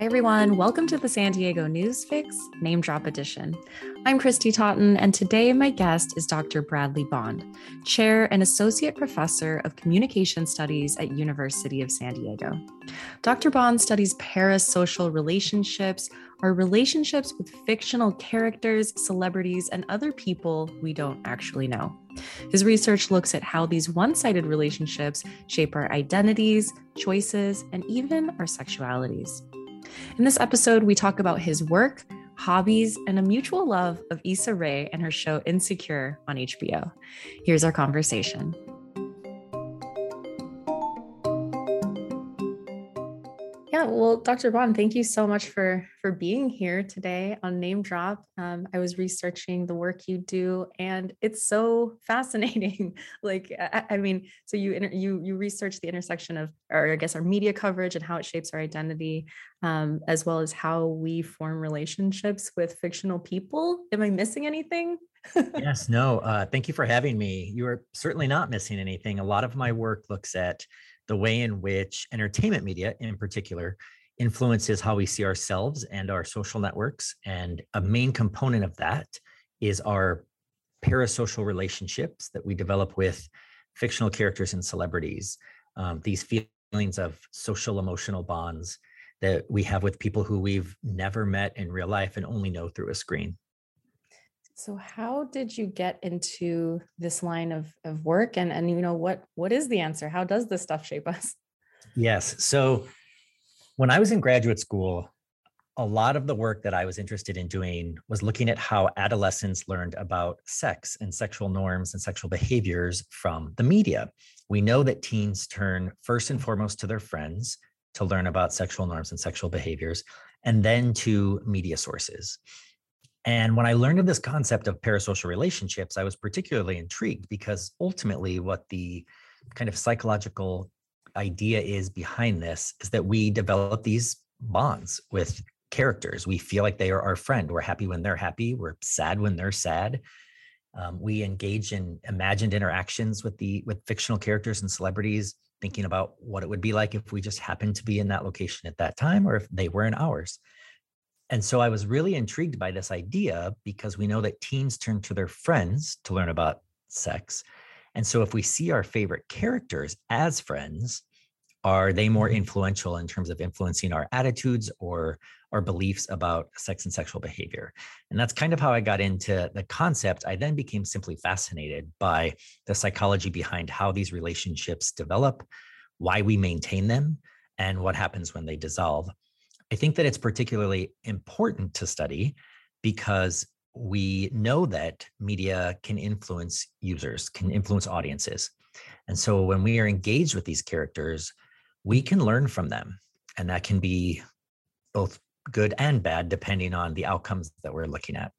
Hi, everyone. Welcome to the San Diego News Fix Name Drop Edition. I'm Christy Totten, and today my guest is Dr. Bradley Bond, Chair and Associate Professor of Communication Studies at University of San Diego. Dr. Bond studies parasocial relationships, or relationships with fictional characters, celebrities, and other people we don't actually know. His research looks at how these one sided relationships shape our identities, choices, and even our sexualities. In this episode, we talk about his work, hobbies, and a mutual love of Issa Rae and her show Insecure on HBO. Here's our conversation. Yeah, well, Dr. Bond, thank you so much for for being here today on Name Drop. Um, I was researching the work you do, and it's so fascinating. like, I, I, mean, so you you you research the intersection of, or I guess, our media coverage and how it shapes our identity, um, as well as how we form relationships with fictional people. Am I missing anything? yes, no. Uh, thank you for having me. You are certainly not missing anything. A lot of my work looks at the way in which entertainment media, in particular, influences how we see ourselves and our social networks. And a main component of that is our parasocial relationships that we develop with fictional characters and celebrities. Um, these feelings of social emotional bonds that we have with people who we've never met in real life and only know through a screen. So how did you get into this line of, of work and, and you know what what is the answer? How does this stuff shape us? Yes. So when I was in graduate school, a lot of the work that I was interested in doing was looking at how adolescents learned about sex and sexual norms and sexual behaviors from the media. We know that teens turn first and foremost to their friends to learn about sexual norms and sexual behaviors, and then to media sources. And when I learned of this concept of parasocial relationships, I was particularly intrigued because ultimately, what the kind of psychological idea is behind this is that we develop these bonds with characters. We feel like they are our friend. We're happy when they're happy. We're sad when they're sad. Um, we engage in imagined interactions with the with fictional characters and celebrities, thinking about what it would be like if we just happened to be in that location at that time, or if they were in ours. And so I was really intrigued by this idea because we know that teens turn to their friends to learn about sex. And so if we see our favorite characters as friends, are they more mm-hmm. influential in terms of influencing our attitudes or our beliefs about sex and sexual behavior? And that's kind of how I got into the concept. I then became simply fascinated by the psychology behind how these relationships develop, why we maintain them, and what happens when they dissolve. I think that it's particularly important to study because we know that media can influence users, can influence audiences. And so when we are engaged with these characters, we can learn from them. And that can be both good and bad, depending on the outcomes that we're looking at.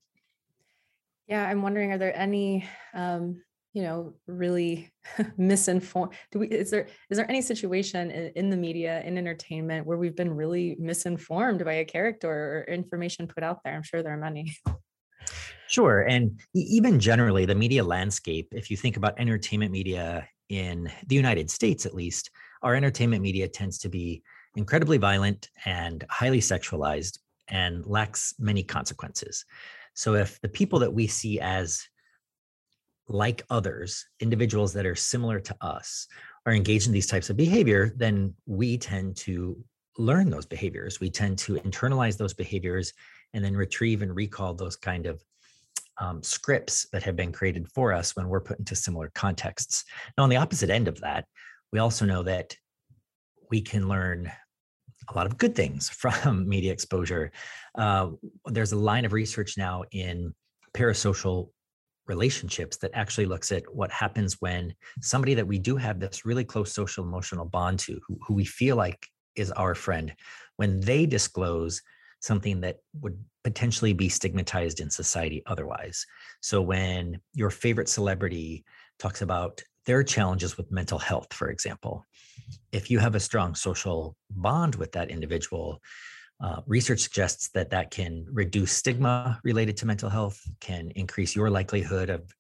Yeah, I'm wondering, are there any um, you know really misinformed do we is there is there any situation in, in, the media in entertainment where we've been really misinformed by a character or information put out there? I'm sure there are many. Sure and even generally the media landscape if you think about entertainment media in the united states at least our entertainment media tends to be incredibly violent and highly sexualized and lacks many consequences. So if the people that we see as like others, individuals that are similar to us, are engaged in these types of behavior, then we tend to learn those behaviors. We tend to internalize those behaviors and then retrieve and recall those kind of um, scripts that have been created for us when we're put into similar contexts. Now, on the opposite end of that, we also know that we can learn a lot of good things from media exposure. Uh, there's a line of research now in parasocial relationships that actually looks at what happens when somebody that we do have this really close social emotional bond to, who, who we feel like is our friend, when they disclose something that would potentially be stigmatized in society otherwise. So when your favorite celebrity talks about their challenges with mental health, for example, if you have a strong social bond with that individual, uh, research suggests that that can reduce stigma related to mental health, can increase your likelihood of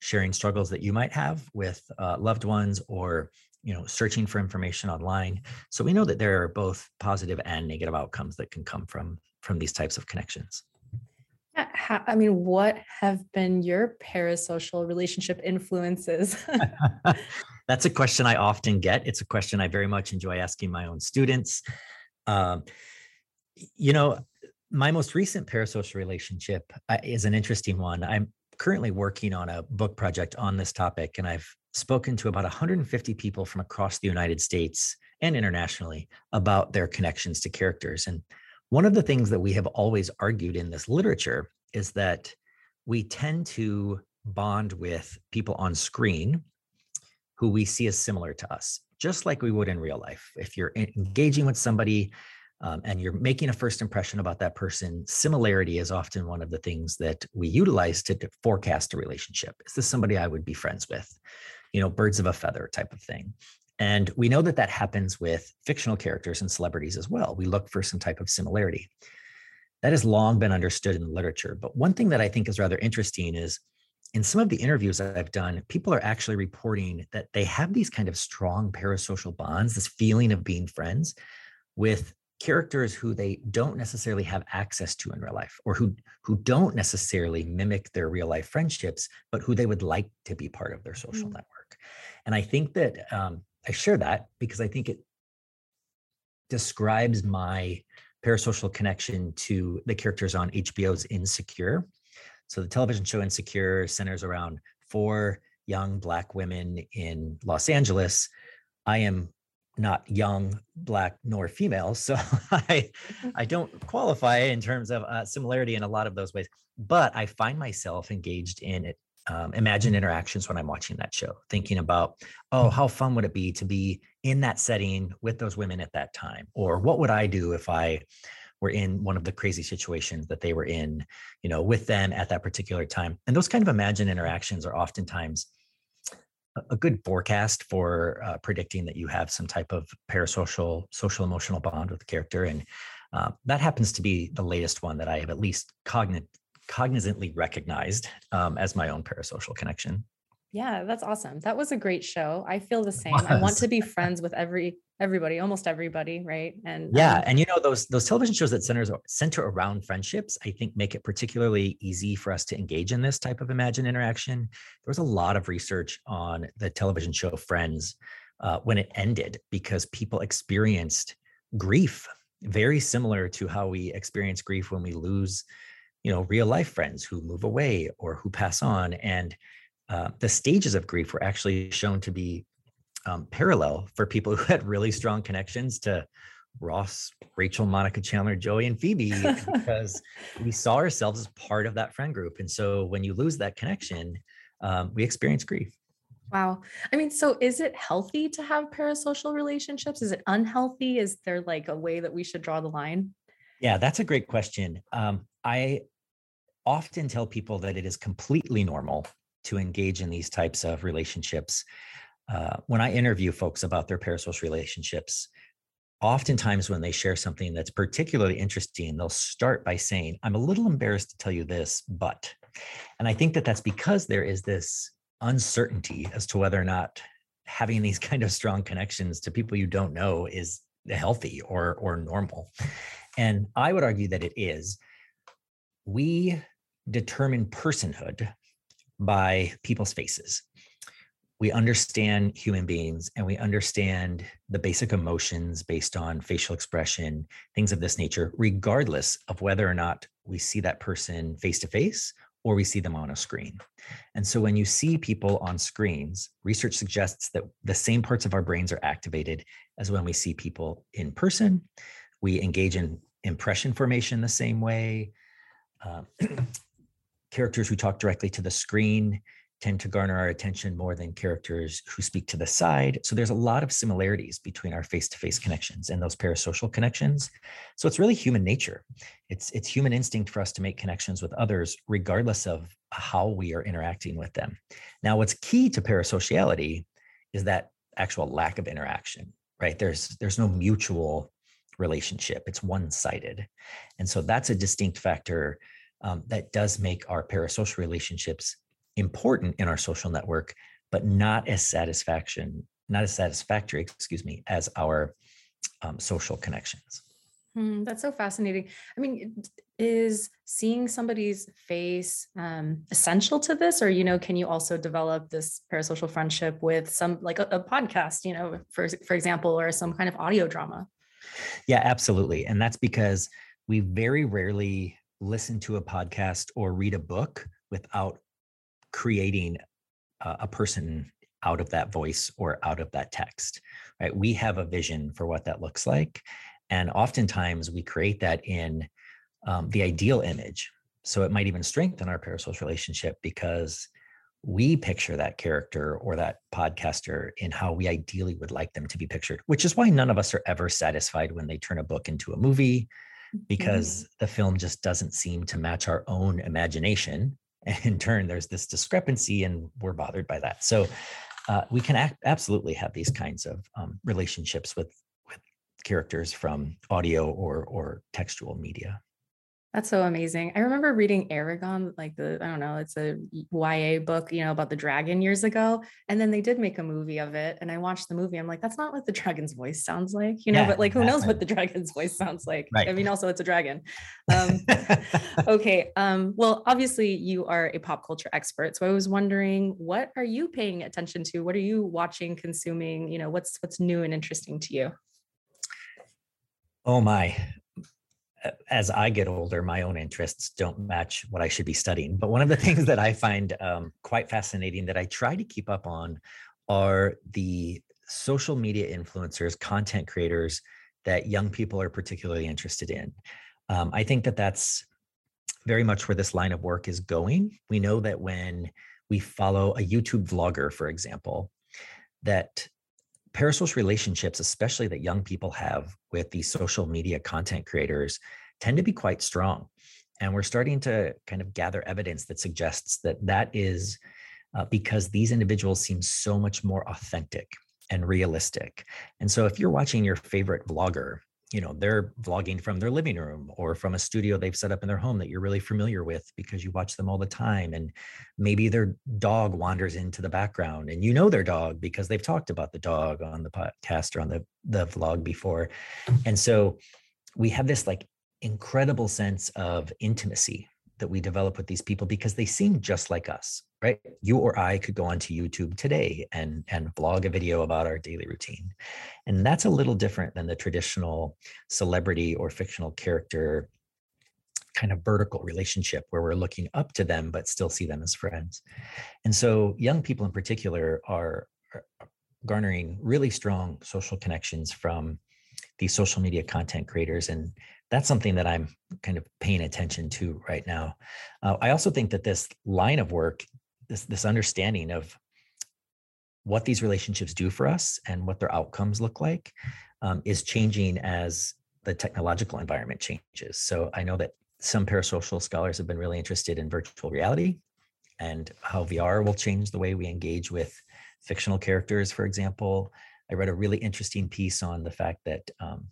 sharing struggles that you might have with uh, loved ones or you know searching for information online so we know that there are both positive and negative outcomes that can come from from these types of connections how, I mean, what have been your parasocial relationship influences? That's a question I often get. It's a question I very much enjoy asking my own students. Um, you know, my most recent parasocial relationship uh, is an interesting one. I'm currently working on a book project on this topic, and I've spoken to about 150 people from across the United States and internationally about their connections to characters. And one of the things that we have always argued in this literature is that we tend to bond with people on screen who we see as similar to us, just like we would in real life. If you're engaging with somebody um, and you're making a first impression about that person, similarity is often one of the things that we utilize to, forecast a relationship. Is this somebody I would be friends with? You know, birds of a feather type of thing. And we know that that happens with fictional characters and celebrities as well. We look for some type of similarity. That has long been understood in the literature. But one thing that I think is rather interesting is in some of the interviews that I've done, people are actually reporting that they have these kind of strong parasocial bonds, this feeling of being friends with characters who they don't necessarily have access to in real life or who who don't necessarily mimic their real life friendships but who they would like to be part of their social mm. network and i think that um, I share that because I think it describes my parasocial connection to the characters on HBO's Insecure. So the television show Insecure centers around four young black women in Los Angeles. I am not young, black, nor female, so I I don't qualify in terms of uh, similarity in a lot of those ways. But I find myself engaged in it um, imagine interactions when I'm watching that show, thinking about, oh, how fun would it be to be in that setting with those women at that time? Or what would I do if I were in one of the crazy situations that they were in, you know, with them at that particular time? And those kind of imagine interactions are oftentimes a good forecast for uh, predicting that you have some type of parasocial, social emotional bond with the character. And uh, that happens to be the latest one that I have at least cognit- cognizantly recognized um, as my own parasocial connection. Yeah, that's awesome. That was a great show. I feel the same. I want to be friends with every everybody, almost everybody, right? And yeah, um, and you know those those television shows that centers center around friendships, I think make it particularly easy for us to engage in this type of imagined interaction. There was a lot of research on the television show Friends uh, when it ended because people experienced grief very similar to how we experience grief when we lose you know real life friends who move away or who pass on and uh, the stages of grief were actually shown to be um, parallel for people who had really strong connections to Ross, Rachel, Monica, Chandler, Joey, and Phoebe because we saw ourselves as part of that friend group. And so when you lose that connection, um, we experience grief. Wow. I mean, so is it healthy to have parasocial relationships? Is it unhealthy? Is there like a way that we should draw the line? Yeah, that's a great question. Um, I often tell people that it is completely normal to engage in these types of relationships. Uh, when I interview folks about their parasocial relationships, oftentimes when they share something that's particularly interesting, they'll start by saying, I'm a little embarrassed to tell you this, but. And I think that that's because there is this uncertainty as to whether or not having these kind of strong connections to people you don't know is healthy or or normal. And I would argue that it is. We determine personhood by people's faces. We understand human beings and we understand the basic emotions based on facial expression, things of this nature, regardless of whether or not we see that person face to face or we see them on a screen. And so when you see people on screens, research suggests that the same parts of our brains are activated as when we see people in person. We engage in impression formation the same way. Uh, characters who talk directly to the screen tend to garner our attention more than characters who speak to the side. So there's a lot of similarities between our face-to-face connections and those parasocial connections. So it's really human nature. It's it's human instinct for us to make connections with others regardless of how we are interacting with them. Now what's key to parasociality is that actual lack of interaction, right? There's there's no mutual relationship. It's one-sided. And so that's a distinct factor um, that does make our parasocial relationships important in our social network, but not as satisfaction not as satisfactory, excuse me, as our um, social connections. Mm, that's so fascinating. I mean, is seeing somebody's face um, essential to this, or you know, can you also develop this parasocial friendship with some like a, a podcast, you know, for for example, or some kind of audio drama? Yeah, absolutely, and that's because we very rarely listen to a podcast or read a book without creating a, a person out of that voice or out of that text right we have a vision for what that looks like and oftentimes we create that in um, the ideal image. So it might even strengthen our parasocial relationship because we picture that character or that podcaster in how we ideally would like them to be pictured, which is why none of us are ever satisfied when they turn a book into a movie because mm-hmm. the film just doesn't seem to match our own imagination. And in turn, there's this discrepancy, and we're bothered by that. So uh, we can act, absolutely have these kinds of um, relationships with characters from audio or or textual media. That's so amazing. I remember reading Eragon, like the, I don't know, it's a YA book, you know, about the dragon years ago. And then they did make a movie of it. And I watched the movie. I'm like, that's not what the dragon's voice sounds like, you know, yeah, but like, who knows what the dragon's voice sounds like? Right. I mean, also, it's a dragon. Um, okay. Um, well, obviously, you are a pop culture expert. So I was wondering, what are you paying attention to? What are you watching, consuming? You know, what's what's new and interesting to you? Oh my. As I get older, my own interests don't match what I should be studying. But one of the things that I find um, quite fascinating that I try to keep up on are the social media influencers, content creators that young people are particularly interested in. Um, I think that that's very much where this line of work is going. We know that when we follow a YouTube vlogger, for example, that parasocial relationships, especially that young people have with these social media content creators, tend to be quite strong. And we're starting to kind of gather evidence that suggests that that is uh, because these individuals seem so much more authentic and realistic. And so if you're watching your favorite vlogger you know they're vlogging from their living room or from a studio they've set up in their home that you're really familiar with because you watch them all the time and maybe their dog wanders into the background and you know their dog because they've talked about the dog on the podcast or on the the vlog before. And so we have this like incredible sense of intimacy that we develop with these people because they seem just like us right? You or i could go onto youtube today and and vlog a video about our daily routine. And that's a little different than the traditional celebrity or fictional character kind of vertical relationship where we're looking up to them but still see them as friends. And so young people in particular are, are garnering really strong social connections from these social media content creators and that's something that i'm kind of paying attention to right now. Uh, i also think that this line of work this this understanding of what these relationships do for us and what their outcomes look like um, is changing as the technological environment changes. So i know that some parasocial scholars have been really interested in virtual reality and how vr will change the way we engage with fictional characters for example I read a really interesting piece on the fact that um,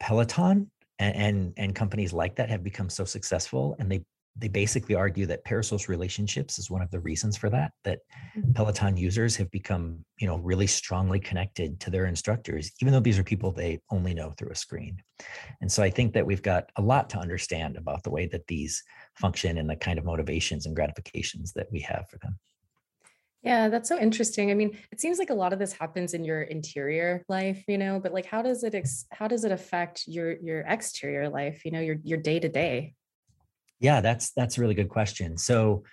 Peloton and, and, and companies like that have become so successful, and they they basically argue that parasocial relationships is one of the reasons for that. That mm-hmm. Peloton users have become you know really strongly connected to their instructors, even though these are people they only know through a screen. And so I think that we've got a lot to understand about the way that these function and the kind of motivations and gratifications that we have for them. Yeah, that's so interesting. I mean, it seems like a lot of this happens in your interior life, you know, but like how does it ex- how does it affect your your exterior life, you know, your your day to day? Yeah, that's that's a really good question. So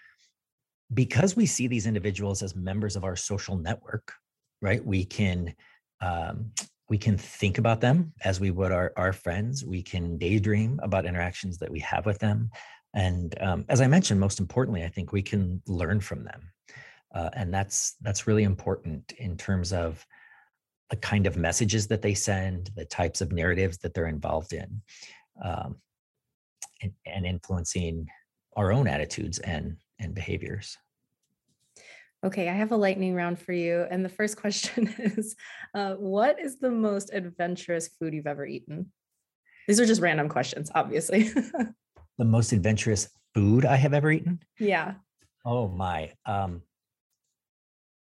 because we see these individuals as members of our social network, right? We can um, we can think about them as we would our, our friends. We can daydream about interactions that we have with them. And um, as I mentioned, most importantly, I think we can learn from them uh, and that's that's really important in terms of the kind of messages that they send the types of narratives that they're involved in um, and, and influencing our own attitudes and and behaviors Okay, I have a lightning round for you. And the first question is uh, What is the most adventurous food you've ever eaten? These are just random questions, obviously. the most adventurous food I have ever eaten? Yeah. Oh, my. Um,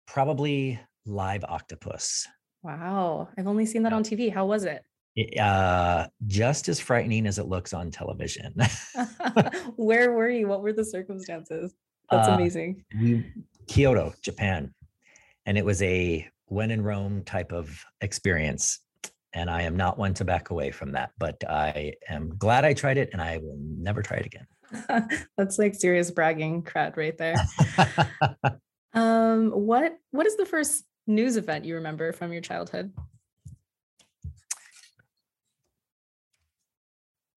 probably live octopus. Wow. I've only seen that on TV. How was it? uh, just as frightening as it looks on television. Where were you? What were the circumstances? That's Uh, amazing. we Kyoto, Japan, and it was a when in Rome type of experience. And I am not one to back away from that, but I am glad I tried it, and I will never try it again. That's like serious bragging cred right there. Um, what what is the first news event you remember from your childhood?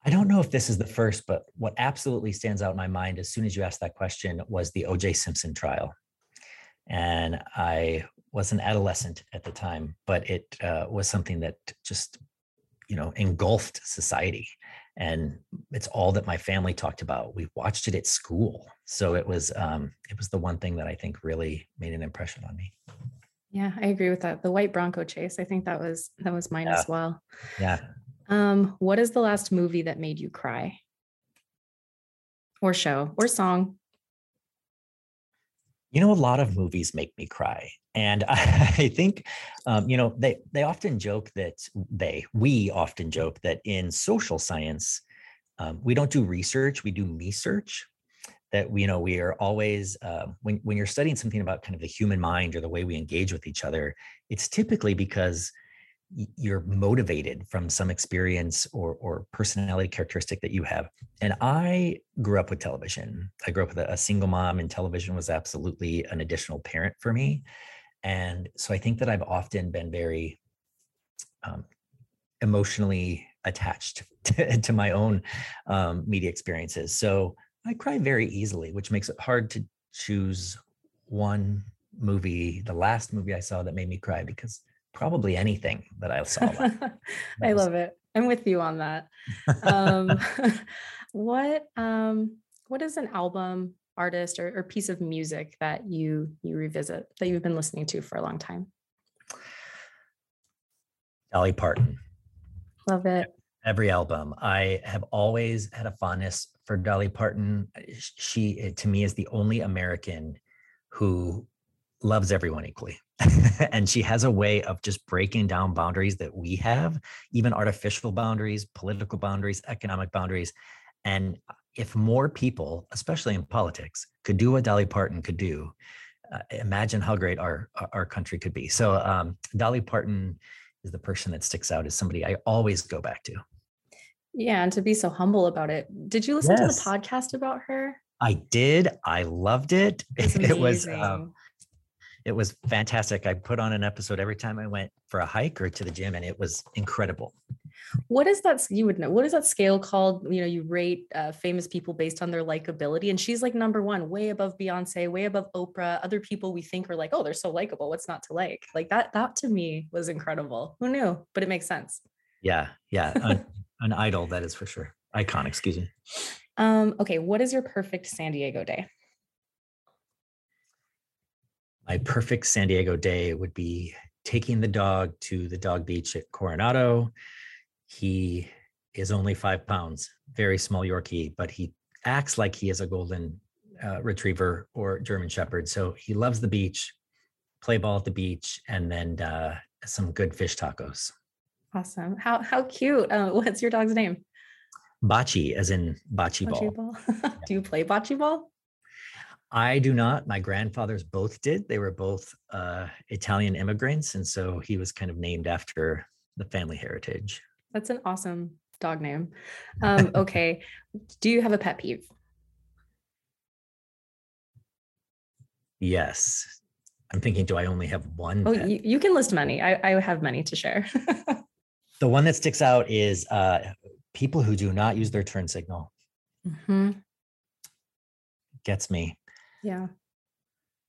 I don't know if this is the first, but what absolutely stands out in my mind as soon as you asked that question was the O.J. Simpson trial. And I was an adolescent at the time, but it uh, was something that just, you know, engulfed society. And it's all that my family talked about. We watched it at school, so it was um, it was the one thing that I think really made an impression on me. Yeah, I agree with that. The white Bronco chase. I think that was that was mine as well. Yeah, Um, what is the last movie that made you cry? Or show or song? You know a lot of movies make me cry and i think um, you know they they often joke that they we often joke that in social science um, we don't do research we do me search that we you know we are always uh, when, when you're studying something about kind of the human mind or the way we engage with each other it's typically because you're motivated from some experience or or personality characteristic that you have. And i grew up with television. I grew up with a, single mom and television was absolutely an additional parent for me. And so i think that i've often been very um, emotionally attached to, to my own um, media experiences. So i cry very easily which makes it hard to choose one movie the last movie i saw that made me cry because probably anything that i saw I was- love it. I'm with you on that. Um, what um, what is an album, artist, or, or piece of music that you you revisit that you've been listening to for a long time? dolly parton Love it. every album. I have always had a fondness for Dolly Parton. She, uh, to me, is the only American who loves everyone equally. and she has a way of just breaking down boundaries that we have, even artificial boundaries, political boundaries, economic boundaries. And if more people, especially in politics, could do what Dolly Parton could do, uh, imagine how great our our- country could be. So um, Dolly Parton is the person that sticks out as somebody I always go back to. Yeah, and to be so humble about it. Did you listen Yes. to the podcast about her? I did. I loved it. It was um. It was fantastic. I put on an episode every time I went for a hike or to the gym, and it was incredible. what is that? You would know. What is that scale called? You know, you rate uh, famous people based on their likability, and she's like number one, way above Beyonce, way above Oprah. Other people we think are like, oh, they're so likable. What's not to like? Like that. That to me was incredible. Who knew? But it makes sense. Yeah, yeah, an, an idol that is for sure. Icon, excuse me. Um, okay, what is your perfect San Diego day? My perfect San Diego day would be taking the dog to the dog beach at Coronado. He is only five pounds, very small Yorkie, but he acts like he is a golden uh, retriever or German Shepherd. So he loves the beach, play ball at the beach, and then uh, some good fish tacos. Awesome. How how cute. Uh, what's your dog's name? Bocce, as in bocce ball. Ball. Do you play bocce ball? I do not. My grandfathers both did. They were both uh, Italian immigrants, and so he was kind of named after the family heritage. That's an awesome dog name. Um, okay. Do you have a pet peeve? Yes, I'm thinking. Do I only have one? Oh, you, you can list many. I, I have many to share. The one that sticks out is uh, people who do not use their turn signal. Mhm. Gets me. Yeah.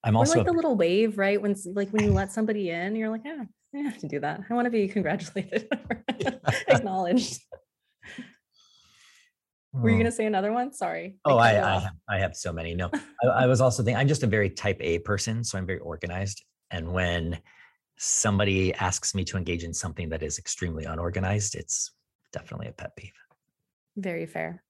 I'm also like the little wave, right? When like when you let somebody in, you're like, yeah, I have to do that. I want to be congratulated, acknowledged. Were you Oh. gonna say another one? Sorry. Oh, I, I have, I have so many. No, I, I was also thinking, I'm just a very type A person, so I'm very organized. And when somebody asks me to engage in something that is extremely unorganized, it's definitely a pet peeve. Very fair.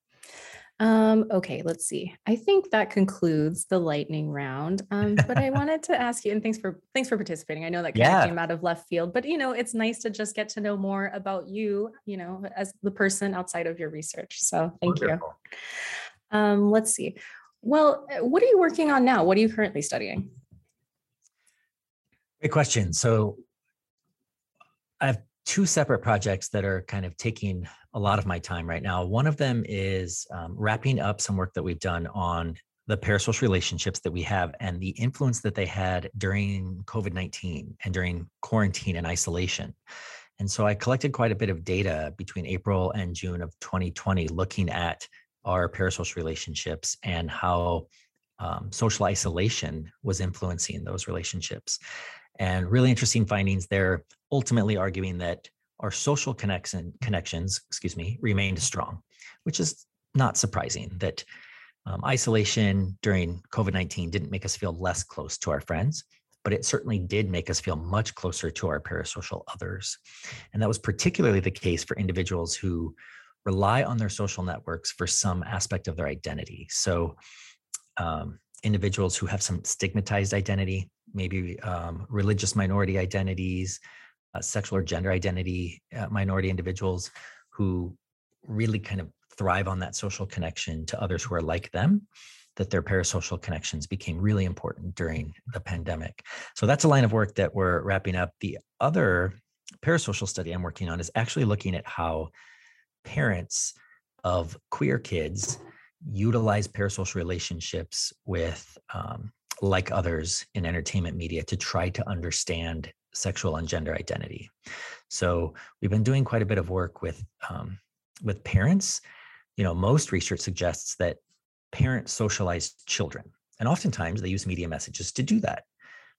Um, okay, let's see. I think that concludes the lightning round. Um, but I wanted to ask you, and thanks for thanks for participating. I know that kind yeah. of came out of left field, but you know, it's nice to just get to know more about you, you know, as the person outside of your research. So thank Wonderful. you. Um, let's see. Well, uh, what are you working on now? What are you currently studying? Great question. So I have two separate projects that are kind of taking a lot of my time right now. One of them is um, wrapping up some work that we've done on the parasocial relationships that we have and the influence that they had during COVID 19 and during quarantine and isolation. And so I collected quite a bit of data between April and June of 2020, looking at our parasocial relationships and how um, social isolation was influencing those relationships. And really interesting findings there, ultimately arguing that our social connection connections, excuse me, remained strong, which is not surprising that um, isolation during COVID 19 didn't make us feel less close to our friends, but it certainly did make us feel much closer to our parasocial others. And that was particularly the case for individuals who rely on their social networks for some aspect of their identity. So, um, individuals who have some stigmatized identity, maybe um, religious minority identities, uh, sexual or gender identity uh, minority individuals who really kind of thrive on that social connection to others who are like them that their parasocial connections became really important during the pandemic. So that's a line of work that we're wrapping up. The other parasocial study I'm working on is actually looking at how parents of queer kids utilize parasocial relationships with um, like others in entertainment media to try to understand sexual and gender identity. So we've been doing quite a bit of work with um, with parents. You know, most research suggests that parents socialize children, and oftentimes they use media messages to do that.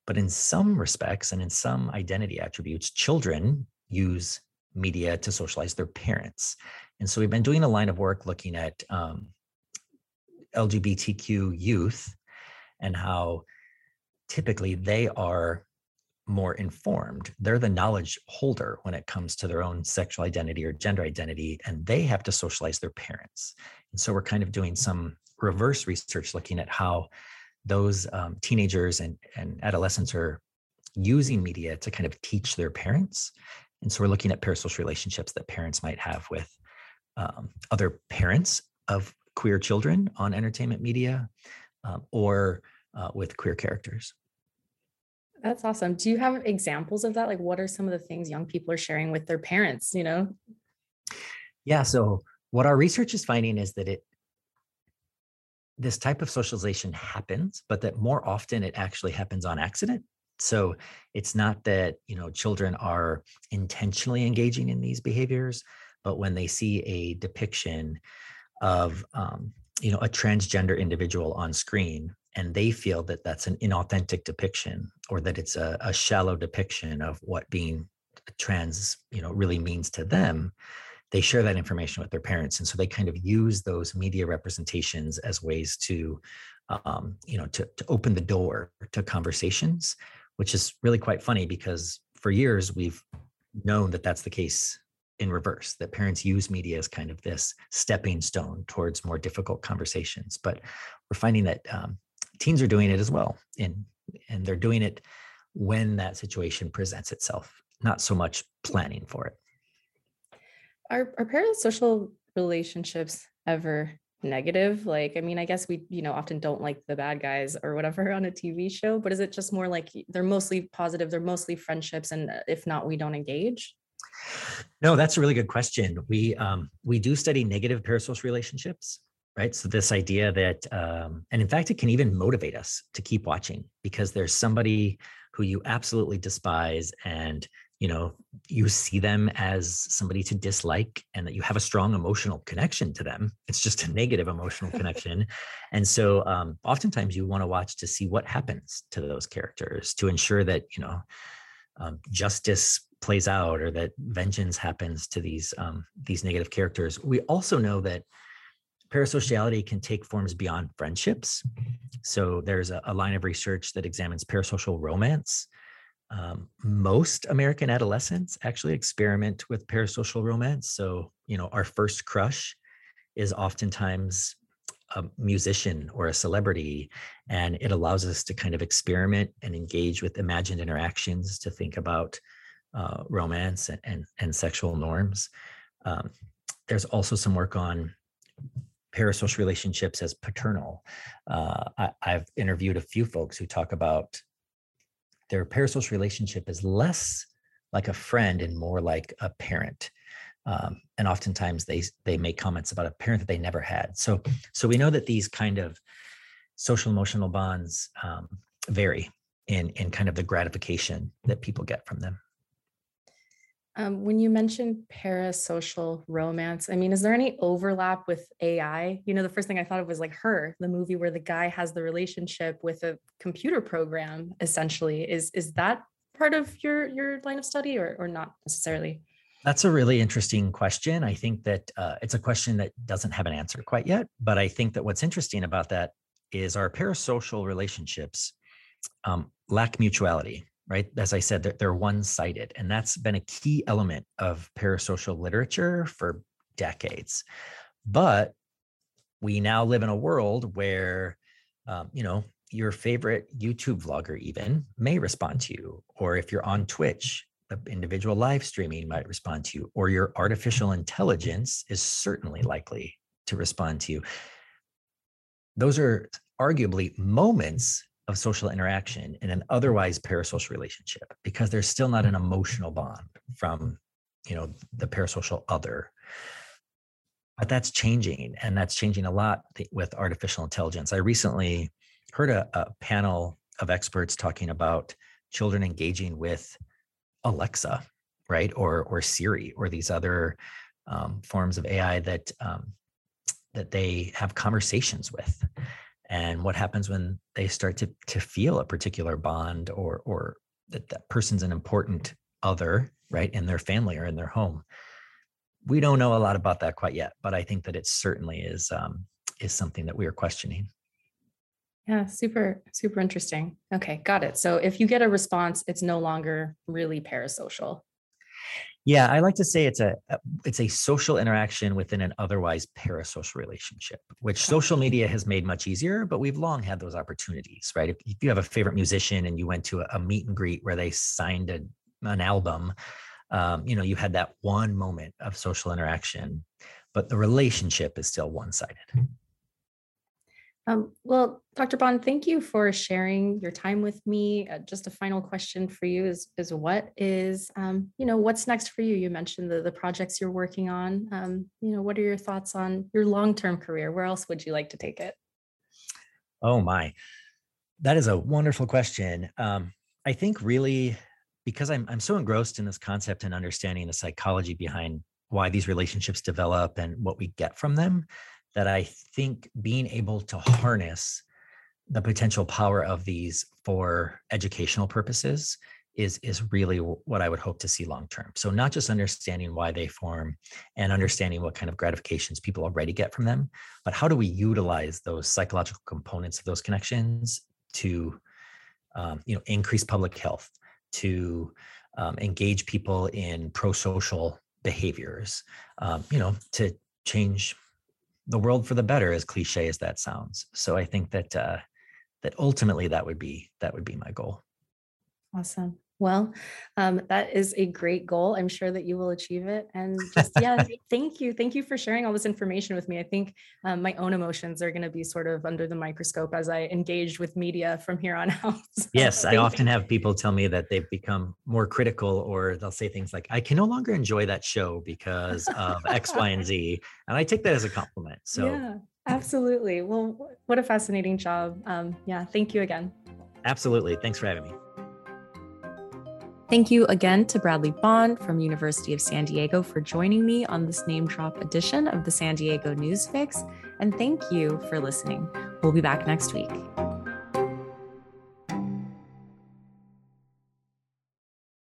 But in some respects and in some identity attributes, children use media to socialize their parents. And so we've been doing a line of work looking at um, LGBTQ youth and how typically they are more informed. They're the knowledge holder when it comes to their own sexual identity or gender identity, and they have to socialize their parents. And so we're kind of doing some reverse research looking at how those um, teenagers and, and adolescents are using media to kind of teach their parents. And so we're looking at parasocial relationships that parents might have with um, other parents of queer children on entertainment media um, or uh, with queer characters. That's awesome. Do you have examples of that? Like, what are some of the things young people are sharing with their parents? You know? Yeah. So, what our research is finding is that it, this type of socialization happens, but that more often it actually happens on accident. So, it's not that, you know, children are intentionally engaging in these behaviors, but when they see a depiction of, um, you know, a transgender individual on screen, and they feel that that's an inauthentic depiction or that it's a, a shallow depiction of what being trans you know really means to them they share that information with their parents. And so they kind of use those media representations as ways to um, you know to, to open the door to conversations which is really quite funny because for years we've known that that's the case in reverse that parents use media as kind of this stepping stone towards more difficult conversations. But we're finding that um, teens are doing it as well and and they're doing it when that situation presents itself not so much planning for it. Are, are parasocial relationships ever negative? Like i mean i guess we you know often don't like the bad guys or whatever on a tv show but is it just more like they're mostly positive they're mostly friendships and uh, if not we don't engage? No that's a really good question. We um, we do study negative parasocial relationships right? So this idea that um, and in fact it can even motivate us to keep watching because there's somebody who you absolutely despise and you know you see them as somebody to dislike and that you have a strong emotional connection to them. It's just a negative emotional connection. And so um, oftentimes you want to watch to see what happens to those characters to ensure that you know um, justice plays out or that vengeance happens to these um, these negative characters. We also know that parasociality can take forms beyond friendships. So there's a, a line of research that examines parasocial romance. Um, most American adolescents actually experiment with parasocial romance. So, you know, our first crush is oftentimes a musician or a celebrity and it allows us to kind of experiment and engage with imagined interactions to think about uh, romance and, and, and sexual norms um, there's also some work on parasocial relationships as paternal. Uh, I, i've interviewed a few folks who talk about their parasocial relationship is less like a friend and more like a parent. Um, and oftentimes they they make comments about a parent that they never had. So so we know that these kind of social emotional bonds um, vary in in kind of the gratification that people get from them um, when you mentioned parasocial romance, I mean, is there any overlap with AI? You know, the first thing I thought of was like her, the movie where the guy has the relationship with a computer program. Essentially, is is that part of your your line of study, or or not necessarily? That's a really interesting question. I think that uh, it's a question that doesn't have an answer quite yet. But I think that what's interesting about that is our parasocial relationships um, lack mutuality, right? As I said, they're, they're one sided. And that's been a key element of parasocial literature for decades. But we now live in a world where, um, you know, your favorite YouTube vlogger even may respond to you, or if you're on Twitch, the individual live streaming might respond to you, or your artificial intelligence is certainly likely to respond to you. Those are arguably moments of social interaction in an otherwise parasocial relationship because there's still not an emotional bond from you know the parasocial other. But that's changing and that's changing a lot with artificial intelligence. I recently heard a, a panel of experts talking about children engaging with Alexa, right, or or Siri, or these other um, forms of AI that um, that they have conversations with, and what happens when they start to to feel a particular bond, or or that that person's an important other, right, in their family or in their home. We don't know a lot about that quite yet, but I think that it certainly is um, is something that we are questioning. Yeah, super, super interesting. Okay, got it. So if you get a response, it's no longer really parasocial. Yeah, I like to say it's a it's a social interaction within an otherwise parasocial relationship, which social media has made much easier. But we've long had those opportunities, right? If, if you have a favorite musician and you went to a, a meet and greet where they signed a, an album, um, you know, you had that one moment of social interaction, but the relationship is still one sided. Um, well, Dr. Bond, thank you for sharing your time with me. Uh, just a final question for you is, is what is, um, you know, what's next for you? You mentioned the, the projects you're working on. Um, you know, what are your thoughts on your long-term career? Where else would you like to take it? Oh my, that is a wonderful question. Um, I think really because I'm, I'm so engrossed in this concept and understanding the psychology behind why these relationships develop and what we get from them, that I think being able to harness the potential power of these for educational purposes is is really what I would hope to see long term. So not just understanding why they form and understanding what kind of gratifications people already get from them, but how do we utilize those psychological components of those connections to um, you know increase public health, to um, engage people in pro-social behaviors, um, you know, to change the world for the better, as cliche as that sounds. So I think that uh, that ultimately that would be that would be my goal. Awesome. Well, um, that is a great goal. I'm sure that you will achieve it. And just, yeah, thank you. Thank you for sharing all this information with me. I think um, my own emotions are going to be sort of under the microscope as I engage with media from here on out. So yes, I often have people tell me that they've become more critical or they'll say things like, I can no longer enjoy that show because of X, Y, and Z. And I take that as a compliment. So, yeah, absolutely. Well, what a fascinating job. Um, yeah, thank you again. Absolutely. Thanks for having me. Thank you again to Bradley Bond from University of San Diego for joining me on this name drop edition of the San Diego News Fix. And thank you for listening. We'll be back next week.